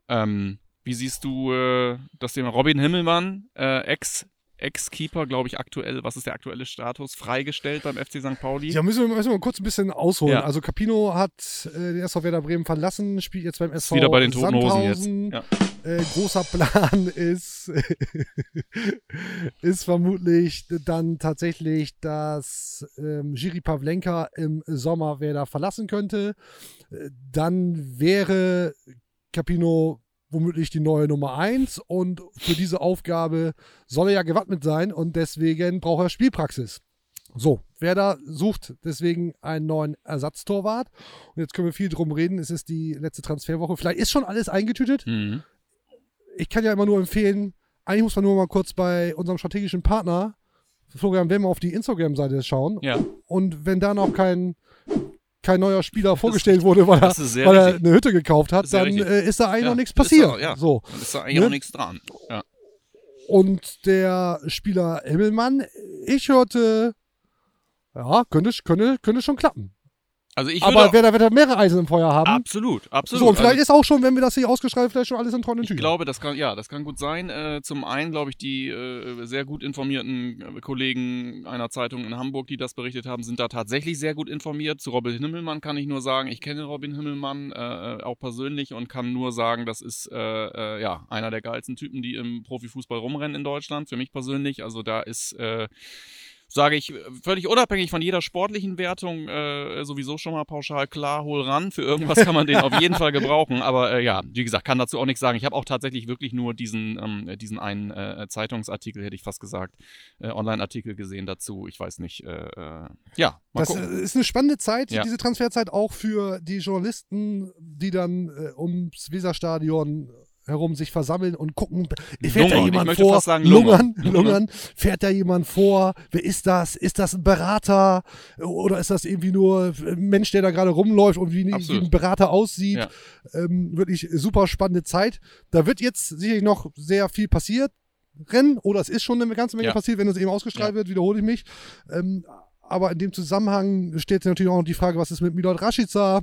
D: Ähm, wie siehst du äh, das Thema Robin Himmelmann, äh, Ex- Ex-Keeper, glaube ich, aktuell, was ist der aktuelle Status? Freigestellt beim FC St. Pauli?
A: Ja, müssen wir, müssen wir mal kurz ein bisschen ausholen.
D: Ja.
A: Also Capino hat äh, den SV Werder Bremen verlassen, spielt jetzt beim SV
D: wieder bei den Toten Hosen jetzt. Ja.
A: Äh, großer Plan ist, ist vermutlich dann tatsächlich, dass ähm, Jiri Pavlenka im Sommer Werder verlassen könnte. Äh, Dann wäre Capino womöglich die neue Nummer 1 und für diese Aufgabe soll er ja gewappnet sein und deswegen braucht er Spielpraxis. So, Werder sucht deswegen einen neuen Ersatztorwart. Und jetzt können wir viel drum reden. Es ist die letzte Transferwoche. Vielleicht ist schon alles eingetütet.
D: Mhm.
A: Ich kann ja immer nur empfehlen, eigentlich muss man nur mal kurz bei unserem strategischen Partner, Florian Wemmer, auf die Instagram-Seite schauen.
D: Ja,
A: Und wenn da noch kein, kein neuer Spieler vorgestellt wurde, weil, er,
D: ist
A: weil er eine Hütte gekauft hat,
D: ist
A: dann äh, ist da eigentlich
D: Ja,
A: noch nichts
D: ist
A: passiert.
D: auch, ja.
A: So.
D: dann ist da eigentlich
A: Ne?
D: auch nichts dran. Ja.
A: Und der Spieler Himmelmann, ich hörte, ja, könnte, könnte, könnte schon klappen.
D: Also ich
A: Aber wer da wird er mehrere Eisen im Feuer haben.
D: absolut, absolut.
A: so, und vielleicht
D: also,
A: ist auch schon, wenn wir das hier ausgeschrieben, vielleicht schon alles in trockenen
D: ich
A: Tüchern.
D: glaube, das kann, ja, das kann gut sein. Äh, zum einen glaube ich, die äh, sehr gut informierten äh, Kollegen einer Zeitung in Hamburg, die das berichtet haben, sind da tatsächlich sehr gut informiert. Zu Robin Himmelmann kann ich nur sagen, ich kenne Robin Himmelmann äh, äh, auch persönlich und kann nur sagen, das ist äh, ja einer der geilsten Typen, die im Profifußball rumrennen in Deutschland. Für mich persönlich, also da ist sage ich, völlig unabhängig von jeder sportlichen Wertung, äh, sowieso schon mal pauschal klar, hol ran. Für irgendwas kann man den auf jeden Fall gebrauchen. Aber äh, ja, wie gesagt, kann dazu auch nichts sagen. Ich habe auch tatsächlich wirklich nur diesen, ähm, diesen einen äh, Zeitungsartikel, hätte ich fast gesagt, äh, Online-Artikel gesehen dazu. Ich weiß nicht. Äh, äh, ja, mal
A: Das
D: gucken.
A: äh, ist eine spannende Zeit,
D: Ja.
A: diese Transferzeit, auch für die Journalisten, die dann äh, ums Weserstadion herum sich versammeln und gucken, fährt da
D: Lungern. Ich
A: jemand vor?
D: sagen
A: lungern,
D: lungern.
A: lungern, fährt da jemand vor? Wer ist das? Ist das ein Berater? Oder ist das irgendwie nur ein Mensch, der da gerade rumläuft und wie, wie ein Berater aussieht?
D: Ja.
A: Ähm, wirklich super spannende Zeit. Da wird jetzt sicherlich noch sehr viel passiert. Rennen oder es ist schon eine ganze Menge
D: Ja.
A: passiert, wenn es eben ausgestrahlt
D: Ja.
A: wird, wiederhole ich mich. Ähm, aber in dem Zusammenhang steht natürlich auch noch die Frage, was ist mit Milot Rashica?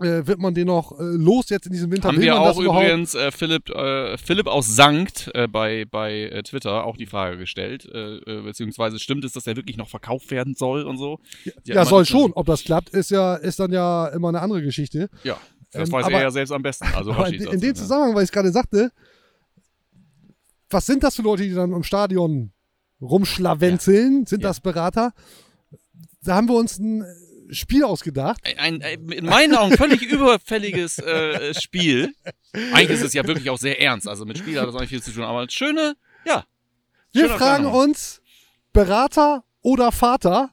A: Äh, wird man den noch äh, los jetzt in diesem Winter?
D: Haben wir auch übrigens äh, Philipp, äh, Philipp aus Sankt äh, bei, bei äh, Twitter auch die Frage gestellt, äh, äh, beziehungsweise stimmt es, dass er wirklich noch verkauft werden soll und so? Die
A: Ja, soll schon. Ob das klappt, ist ja ist dann ja immer eine andere Geschichte.
D: Ja, das
A: Ähm,
D: weiß
A: aber-
D: er ja selbst am besten. Also
A: in, in dem Zusammenhang, weil ich gerade sagte, was sind das für Leute, die dann im Stadion rumschlawenzeln? Sind
D: Ja.
A: das Berater? Da haben wir uns ein Spiel ausgedacht.
D: Ein, ein in meinen Augen völlig überfälliges äh, Spiel. Eigentlich ist es ja wirklich auch sehr ernst. Also mit Spiel hat das auch nicht viel zu tun, aber schöne, ja.
A: Wir fragen uns, Berater oder Vater?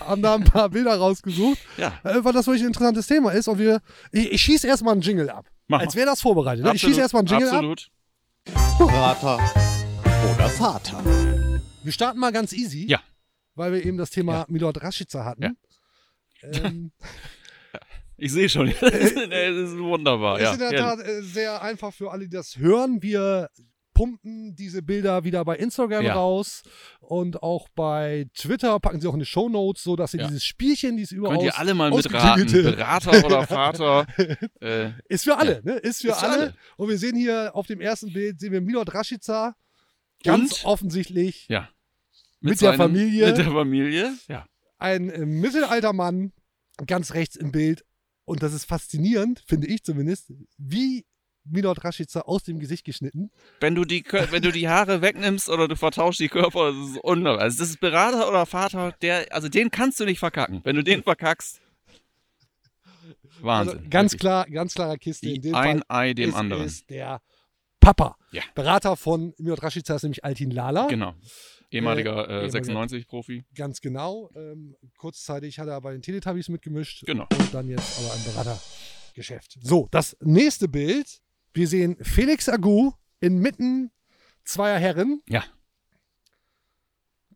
A: Haben da ein paar Bilder rausgesucht,
D: Ja,
A: äh, weil das wirklich ein interessantes Thema ist. Und wir, ich, ich schieße erstmal einen Jingle ab.
D: Mach
A: als wäre das vorbereitet. ne? Ich
D: absolut,
A: schieße erstmal einen Jingle ab.
D: absolut.
G: Berater oder Vater.
A: Wir starten mal ganz easy.
D: Ja.
A: Weil wir eben das Thema
D: Ja.
A: Milord Rashica hatten.
D: Ja.
A: Ähm,
D: Ich sehe schon. das ist wunderbar.
A: ist
D: Ja,
A: in der. Tat äh, sehr einfach für alle, die das hören. Wir pumpen diese Bilder wieder bei Instagram
D: Ja.
A: raus und auch bei Twitter packen sie auch in die Shownotes, so dass ihr
D: Ja.
A: dieses Spielchen, dieses überaus
D: Könnt ihr alle mal mitraten. Berater oder Vater. äh,
A: Ist für alle, ne? Ist für
D: Ist
A: alle.
D: alle.
A: Und wir sehen hier auf dem ersten Bild, sehen wir Milord Rashica. Ganz
D: Und?
A: offensichtlich
D: ja.
A: Mit der
D: seinem-
A: Familie.
D: Mit der Familie, ja.
A: Ein äh, mittelalter Mann, ganz rechts im Bild. Und das ist faszinierend, finde ich zumindest, wie Milord Rashica aus dem Gesicht geschnitten.
D: Wenn du, die, wenn du die Haare wegnimmst oder du vertauschst die Körper, das ist unnormal. Also das ist Berater oder Vater, der, also den kannst du nicht verkacken. Wenn du den verkackst, Wahnsinn.
A: Also ganz
D: wirklich.
A: klar, ganz klarer Kiste.
D: Wie
A: In dem
D: ein
A: Fall
D: Ei dem
A: ist
D: anderen.
A: es der Papa.
D: Ja.
A: Berater von Milord Rashica ist nämlich Altin Lala.
D: Genau. Ehemaliger
A: Äh,
D: äh, 96-Profi.
A: Ganz genau. Ähm, kurzzeitig hat er bei den Teletubbies mitgemischt.
D: Genau.
A: Und dann jetzt aber im Beratergeschäft. So, das nächste Bild. Wir sehen Felix Agu inmitten zweier Herren.
D: Ja.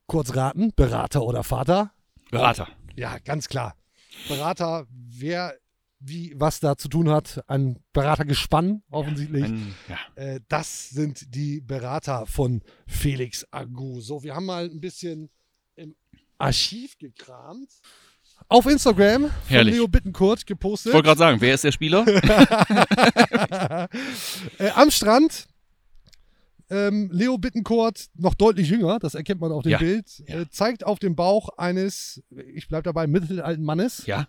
A: Kurz raten, Berater oder Vater?
D: Berater.
A: Ja, ganz klar. Berater, wer wie was da zu tun hat, ein Beratergespann offensichtlich.
D: Ein, ja.
A: Äh, das sind die Berater von Felix Agu. So, wir haben mal ein bisschen im Archiv gekramt. Auf Instagram
D: Herrlich.
A: Leo Bittenkurt
D: Ich
A: gepostet.
D: wollte gerade sagen, wer ist der Spieler?
A: äh, am Strand. Ähm, Leo Bittenkurt, noch deutlich jünger, das erkennt man auf dem
D: Ja.
A: Bild,
D: Ja.
A: äh, zeigt auf dem Bauch eines, ich bleib dabei, mittelalten Mannes.
D: ja.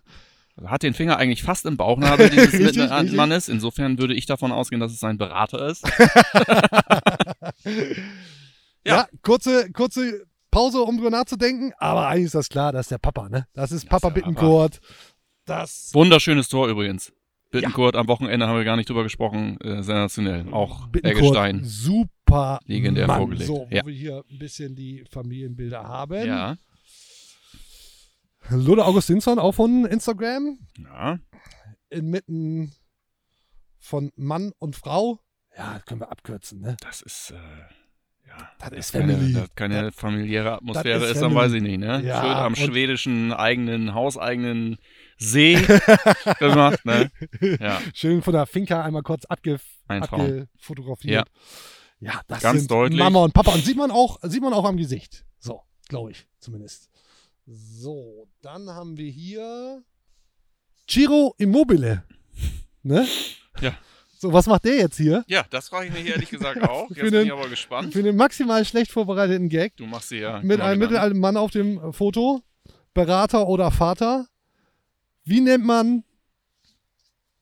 D: Hat den Finger eigentlich fast im Bauchnabel dieses
A: Richtig, richtig.
D: Mannes. Insofern würde ich davon ausgehen, dass es ein Berater ist.
A: Ja, kurze, kurze Pause, um drüber nachzudenken, aber eigentlich ist das klar, das ist der Papa, ne? Das ist Papa
D: ist
A: Bittenkurt. Das
D: Wunderschönes Tor übrigens. Bittenkurt am Wochenende haben wir gar nicht drüber gesprochen. Äh, sensationell. Auch Eggestein.
A: super
D: Legendär
A: Mann.
D: vorgelegt.
A: So, wo
D: Ja.
A: wir hier ein bisschen die Familienbilder haben.
D: Ja.
A: Lude Augustinsson, auch von Instagram,
D: Ja.
A: inmitten von Mann und Frau. Ja, das können wir abkürzen, ne?
D: Das ist. Äh, ja.
A: Das ist
D: Keine,
A: Family.
D: das keine familiäre Atmosphäre
A: Das ist
D: ist, dann weiß ich nicht, ne?
A: Ja,
D: Schön am schwedischen eigenen, hauseigenen See gemacht, ne? Ja.
A: Schön von der Finca einmal kurz abge
D: Ein
A: abgefotografiert. Ja, das
D: Ganz
A: sind
D: deutlich.
A: Mama und Papa. Und sieht man auch, sieht man auch am Gesicht. So, glaube ich zumindest. So, dann haben wir hier Ciro Immobile. Ne?
D: Ja.
A: So, was macht der jetzt hier?
D: Ja, das frage ich mich ehrlich gesagt auch. Jetzt bin
A: den-
D: ich aber gespannt.
A: Für den maximal schlecht vorbereiteten Gag.
D: Du machst sie ja.
A: Mit einem
D: Gedanken.
A: mittelalten Mann auf dem äh, Foto. Berater oder Vater. Wie nennt man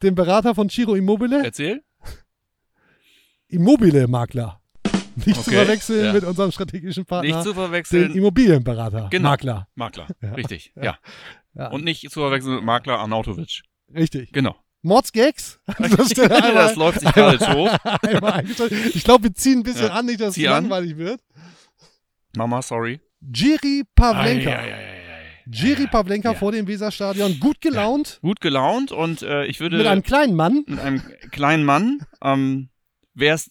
A: den Berater von Ciro Immobile?
D: Erzähl.
A: Immobile-Makler. Nicht zu
D: Okay,
A: verwechseln
D: ja.
A: mit unserem strategischen Partner,
D: Nicht zu
A: den
D: verwechseln.
A: Immobilienberater.
D: Genau.
A: Makler.
D: Makler.
A: Ja.
D: Richtig. Ja.
A: Ja.
D: Und nicht zu verwechseln mit Makler Arnautovic.
A: Richtig.
D: Genau.
A: Mordsgags. Das,
D: das läuft sich gerade
A: eingestellt. ich glaube, wir ziehen ein bisschen
D: Ja.
A: an, nicht, dass es
D: Zieh an.
A: langweilig wird.
D: Mama, sorry.
A: Jiri Pavlenka.
D: Ei, ei, ei.
A: Jiri Pavlenka
D: Ja.
A: vor dem Weserstadion. Gut gelaunt.
D: Gut gelaunt und äh, ich würde
A: Mit einem kleinen Mann.
D: mit einem kleinen Mann. Ähm, wär's,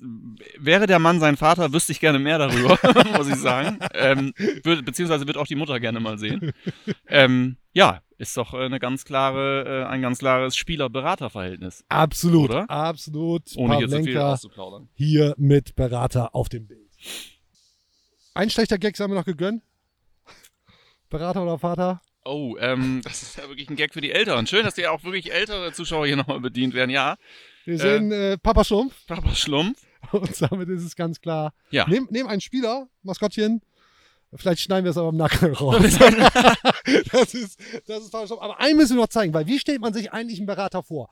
D: wäre der Mann sein Vater, wüsste ich gerne mehr darüber, muss ich sagen. Ähm, würde, beziehungsweise wird auch die Mutter gerne mal sehen. Ähm, ja, ist doch äh, eine ganz klare, äh, ein ganz klares Spieler-Berater-Verhältnis.
A: Absolut,
D: Oder?
A: absolut.
D: Ohne hier zu viel
A: Pavlenka
D: auszuplaudern.
A: hier mit Berater auf dem Bild. Ein schlechter Gag haben wir noch gegönnt. Berater oder Vater?
D: Oh, ähm, das ist ja wirklich ein Gag für die Älteren. Schön, dass die auch wirklich ältere Zuschauer hier nochmal bedient werden. Ja,
A: Wir sehen äh, Papa Schlumpf
D: Papa Schlumpf.
A: und damit ist es ganz klar.
D: Ja.
A: Nehm, nehm einen Spieler, Maskottchen. Vielleicht schneiden wir es aber im Nacken raus. das ist, das ist Papa Schlumpf. Aber einen müssen wir noch zeigen, weil wie stellt man sich eigentlich einen Berater vor?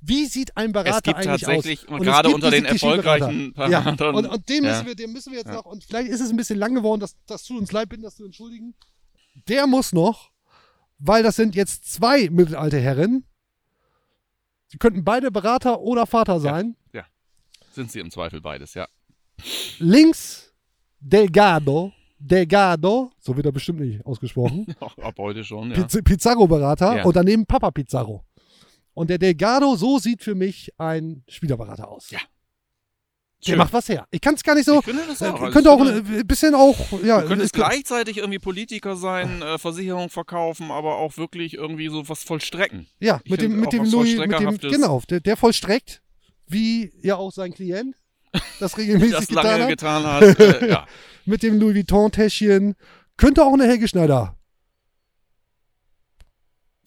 A: Wie sieht ein Berater
D: Es gibt
A: eigentlich
D: tatsächlich,
A: aus?
D: und gerade unter den erfolgreichen
A: Klischeeberater. Ja,
D: Beratern.
A: und, und müssen
D: Ja.
A: wir, den müssen wir jetzt
D: Ja.
A: noch, und vielleicht ist es ein bisschen lang geworden, das, das tut uns leid, bitten, das zu entschuldigen. Der muss noch, weil das sind jetzt zwei mittelalte Herren. Sie könnten beide Berater oder Vater sein.
D: Sind sie im Zweifel beides, ja.
A: Links Delgado, Delgado, so wird er bestimmt nicht ausgesprochen.
D: Ab heute schon, ja.
A: Piz Pizarro-Berater
D: Ja.
A: und daneben Papa Pizarro. Und der Delgado, so sieht für mich ein Spielerberater aus.
D: Ja.
A: Der macht was her. Ich kann es gar nicht so.
D: Ich finde das
A: Äh,
D: auch. Also
A: könnte auch
D: finde-
A: ein bisschen auch. Ja,
D: Du könntest
A: es
D: gleichzeitig irgendwie Politiker sein, äh, Versicherung verkaufen, aber auch wirklich irgendwie so was vollstrecken.
A: Ja,
D: Ich
A: mit dem, mit dem Louis, mit dem, genau, der, der vollstreckt, wie ja auch sein Klient das regelmäßig
D: Das
A: getan hat.
D: getan hat. Äh, ja.
A: Mit dem Louis Vuitton-Täschchen. Könnte auch eine Helge Schneider.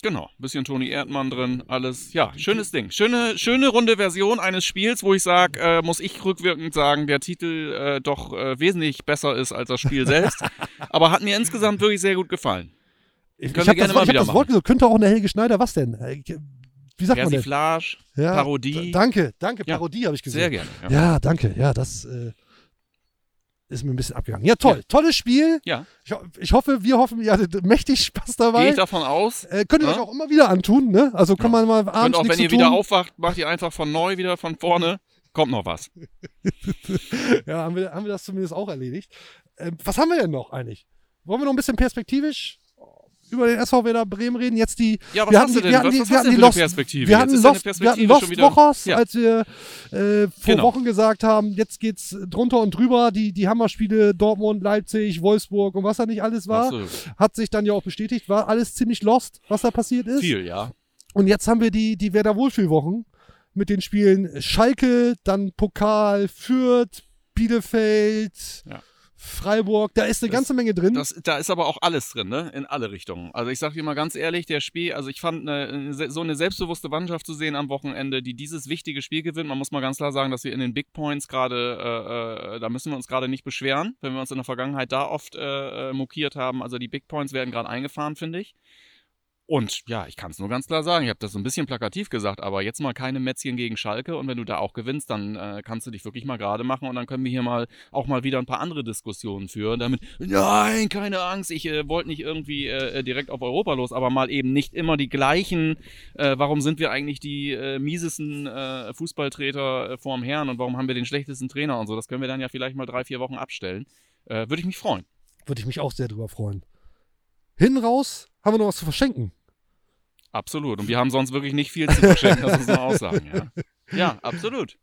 D: Genau, bisschen Toni Erdmann drin, alles. Ja, schönes Ding. Schöne, schöne runde Version eines Spiels, wo ich sage, äh, muss ich rückwirkend sagen, der Titel äh, doch äh, wesentlich besser ist als das Spiel selbst. Aber hat mir insgesamt wirklich sehr gut gefallen.
A: Ich, ich habe das,
D: mal
A: ich hab das Wort gesagt, könnte auch eine Helge Schneider. Was denn? Äh, Wie sagt man denn?
D: Persiflage,
A: Ja,
D: Parodie.
A: d- Danke, danke.
D: Ja,
A: Parodie habe ich gesehen.
D: Sehr gerne. Ja.
A: Ja, danke. Ja, das äh, ist mir ein bisschen abgegangen. Ja, toll. Tolles Spiel.
D: Ja.
A: Ich, ich hoffe, wir hoffen, ihr hattet mächtig Spaß
D: Gehe
A: dabei.
D: ich davon aus.
A: Äh, könnt ihr
D: Ja?
A: euch auch immer wieder antun, ne? Also kann man mal
D: Und
A: abends
D: auch
A: nichts
D: wenn ihr wieder aufwacht, macht ihr einfach von neu wieder von vorne. Kommt noch was.
A: Ja, haben wir, haben wir das zumindest auch erledigt. Ähm, was haben wir denn noch eigentlich? Wollen wir noch ein bisschen perspektivisch über den SV Werder Bremen reden? Jetzt die.
D: Ja, was
A: wir
D: hast
A: hatten
D: du
A: die,
D: denn?
A: wir hatten
D: Was- was
A: wir hatten die Lost,
D: Perspektive?
A: wir
D: Jetzt
A: hatten
D: deine
A: Lost, wir hatten Lost Wochers,
D: Ja.
A: als wir äh, vor
D: Genau.
A: Wochen gesagt haben, jetzt geht's drunter und drüber. Die, die Hammerspiele Dortmund, Leipzig, Wolfsburg und was da nicht alles war.
D: Absolut.
A: Hat sich dann ja auch bestätigt, war alles ziemlich lost, was da passiert ist.
D: Viel, ja.
A: Und jetzt haben wir die, die Werder Wohlfühlwochen mit den Spielen Schalke, dann Pokal, Fürth, Bielefeld,
D: Ja.
A: Freiburg. Da ist eine
D: Das-
A: ganze Menge drin.
D: Das, da ist aber auch alles drin, ne? In alle Richtungen. Also ich sag dir mal ganz ehrlich, der Spiel, also ich fand eine, so eine selbstbewusste Mannschaft zu sehen am Wochenende, die dieses wichtige Spiel gewinnt. Man muss mal ganz klar sagen, dass wir in den Big Points gerade, äh, äh, da müssen wir uns gerade nicht beschweren, wenn wir uns in der Vergangenheit da oft äh, äh, mokiert haben. Also die Big Points werden gerade eingefahren, finde ich. Und ja, ich kann es nur ganz klar sagen, ich habe das so ein bisschen plakativ gesagt, aber jetzt mal keine Mätzchen gegen Schalke und wenn du da auch gewinnst, dann äh, kannst du dich wirklich mal gerade machen und dann können wir hier mal auch mal wieder ein paar andere Diskussionen führen. Damit, nein, keine Angst, ich äh, wollte nicht irgendwie äh, direkt auf Europa los, aber mal eben nicht immer die gleichen. Äh, warum sind wir eigentlich die äh, miesesten äh, Fußballtreter äh, vorm Herrn und warum haben wir den schlechtesten Trainer und so? Das können wir dann ja vielleicht mal drei, vier Wochen abstellen. Äh, Würde ich mich freuen.
A: Würde ich mich auch sehr drüber freuen. Hinten raus haben wir noch was zu verschenken.
D: Absolut. Und wir haben sonst wirklich nicht viel zu verschenken, das muss man auch sagen. Ja, ja absolut.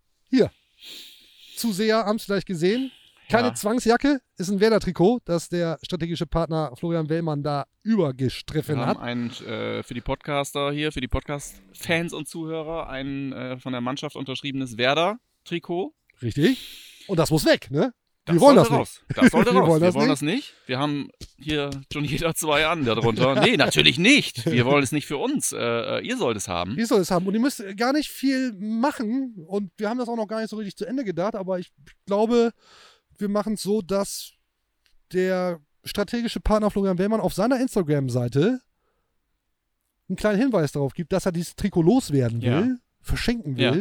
A: Zuseher haben es vielleicht gesehen. Keine
D: Ja.
A: Zwangsjacke, ist ein Werder-Trikot, das der strategische Partner Florian Wellmann da
D: Wir
A: übergestriffen
D: haben
A: hat.
D: einen äh, für die Podcaster hier, für die Podcast-Fans und Zuhörer, ein äh, von der Mannschaft unterschriebenes Werder-Trikot.
A: Richtig. Und das muss weg, ne?
D: Das
A: wir wollen das
D: sollte
A: nicht.
D: raus. Das sollte
A: Wir
D: raus.
A: wollen
D: wir
A: das
D: wollen
A: nicht.
D: das nicht. Wir haben hier schon jeder zwei an darunter. Nee, natürlich nicht. Wir wollen es nicht für uns. Äh, äh, ihr sollt es haben.
A: Ihr soll es haben. Und ihr müsst gar nicht viel machen. Und wir haben das auch noch gar nicht so richtig zu Ende gedacht. Aber ich glaube, wir machen es so, dass der strategische Partner Florian Wellmann auf seiner Instagram-Seite einen kleinen Hinweis darauf gibt, dass er dieses Trikot loswerden will,
D: Ja.
A: verschenken
D: Ja.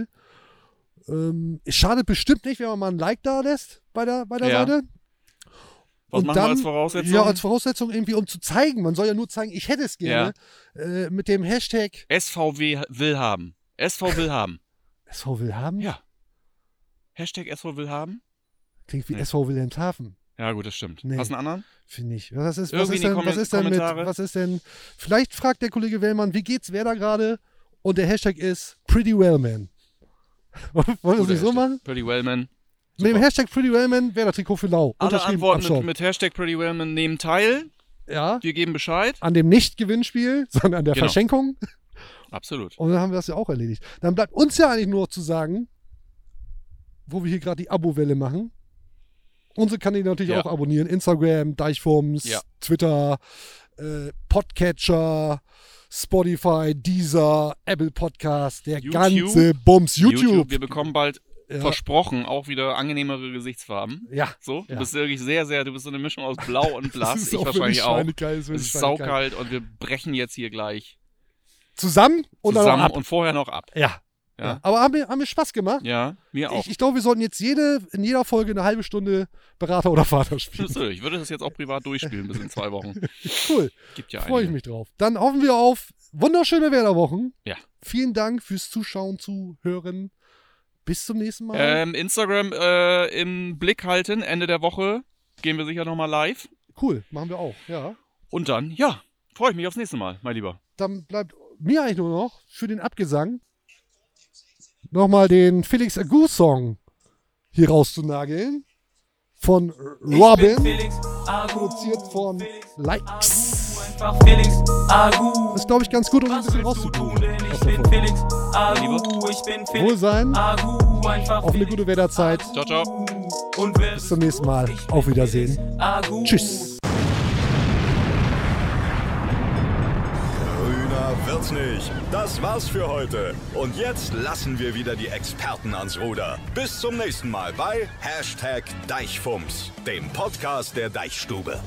A: Ähm, es schadet bestimmt nicht, wenn man mal ein Like da lässt bei der, bei der
D: Ja.
A: Seite.
D: Was
A: Und
D: machen wir
A: dann-
D: als Voraussetzung?
A: Ja, als Voraussetzung irgendwie, um zu zeigen. Man soll ja nur zeigen, ich hätte es gerne. Äh, mit dem Hashtag
D: SVW will haben. SV will haben.
A: SV will haben.
D: Ja. Hashtag SV will haben?
A: Klingt wie
D: Nee.
A: SV Wilhelmshaven,
D: Ja, gut, das stimmt.
A: Nee.
D: Hast du einen anderen?
A: finde ich. Was ist, was ist denn, was ist denn mit, was ist denn, vielleicht fragt der Kollege Wellmann, wie geht's wer da gerade? Und der Hashtag ist Pretty Well Man. Wollen wir es nicht so machen?
D: Pretty Wellman.
A: Mit dem Hashtag PrettyWellman wäre das Trikot für Lau.
D: Alle Antworten mit, mit Hashtag Pretty Wellman nehmen teil.
A: Ja,
D: Wir geben Bescheid.
A: an dem Nicht-Gewinnspiel, sondern an der
D: Genau.
A: Verschenkung.
D: Absolut.
A: Und dann haben wir das ja auch erledigt. Dann bleibt uns ja eigentlich nur noch zu sagen, wo wir hier gerade die Abo-Welle machen. Unsere Kanäle natürlich
D: Ja.
A: auch abonnieren. Instagram, Deichfums,
D: Ja.
A: Twitter, äh, Podcatcher, Spotify, Deezer, Apple Podcast, der
D: YouTube.
A: ganze Bums. YouTube.
D: Wir bekommen bald
A: Ja.
D: versprochen auch wieder angenehmere Gesichtsfarben.
A: ja.
D: So, du
A: Ja.
D: bist wirklich sehr, sehr, du bist so eine Mischung aus Blau und Blass. Ich
A: auch
D: wahrscheinlich auch.
A: ist
D: Es ist saukalt und wir brechen jetzt hier gleich
A: Zusammen und
D: zusammen und vorher noch ab.
A: Ja.
D: Ja.
A: ja. Aber haben wir, haben wir Spaß gemacht?
D: Ja, mir auch.
A: Ich, ich glaube, wir sollten jetzt jede, in jeder Folge eine halbe Stunde Berater oder Vater spielen.
D: Ich würde das jetzt auch privat durchspielen bis in zwei Wochen.
A: Cool.
D: Gibt ja
A: Freue ich mich drauf. Dann hoffen wir auf wunderschöne Werderwochen.
D: Ja.
A: Vielen Dank fürs Zuschauen, Zuhören. Bis zum nächsten Mal.
D: Ähm, Instagram äh, im Blick halten. Ende der Woche gehen wir sicher nochmal live.
A: cool, machen wir auch. Ja.
D: Und dann, ja, freue ich mich aufs nächste Mal, mein Lieber.
A: Dann bleibt mir eigentlich nur noch für den Abgesang nochmal den Felix Agu Song hier rauszunageln. Von Robin. Produziert von Likes.
H: Felix Agu.
A: Das ist, glaube ich, ganz gut, um ein bisschen rauszutun.
H: ich bin. Felix Agu. Ich bin Felix
A: Wohlsein,
H: Agu. Einfach
A: auf eine gute Wetterzeit.
D: Ciao, ciao.
H: Und
A: Bis zum nächsten Mal. Auf Wiedersehen.
H: Agu.
A: Tschüss.
C: Wird's nicht. Das war's für heute. Und jetzt lassen wir wieder die Experten ans Ruder. Bis zum nächsten Mal bei Hashtag Deichfumms, dem Podcast der Deichstube.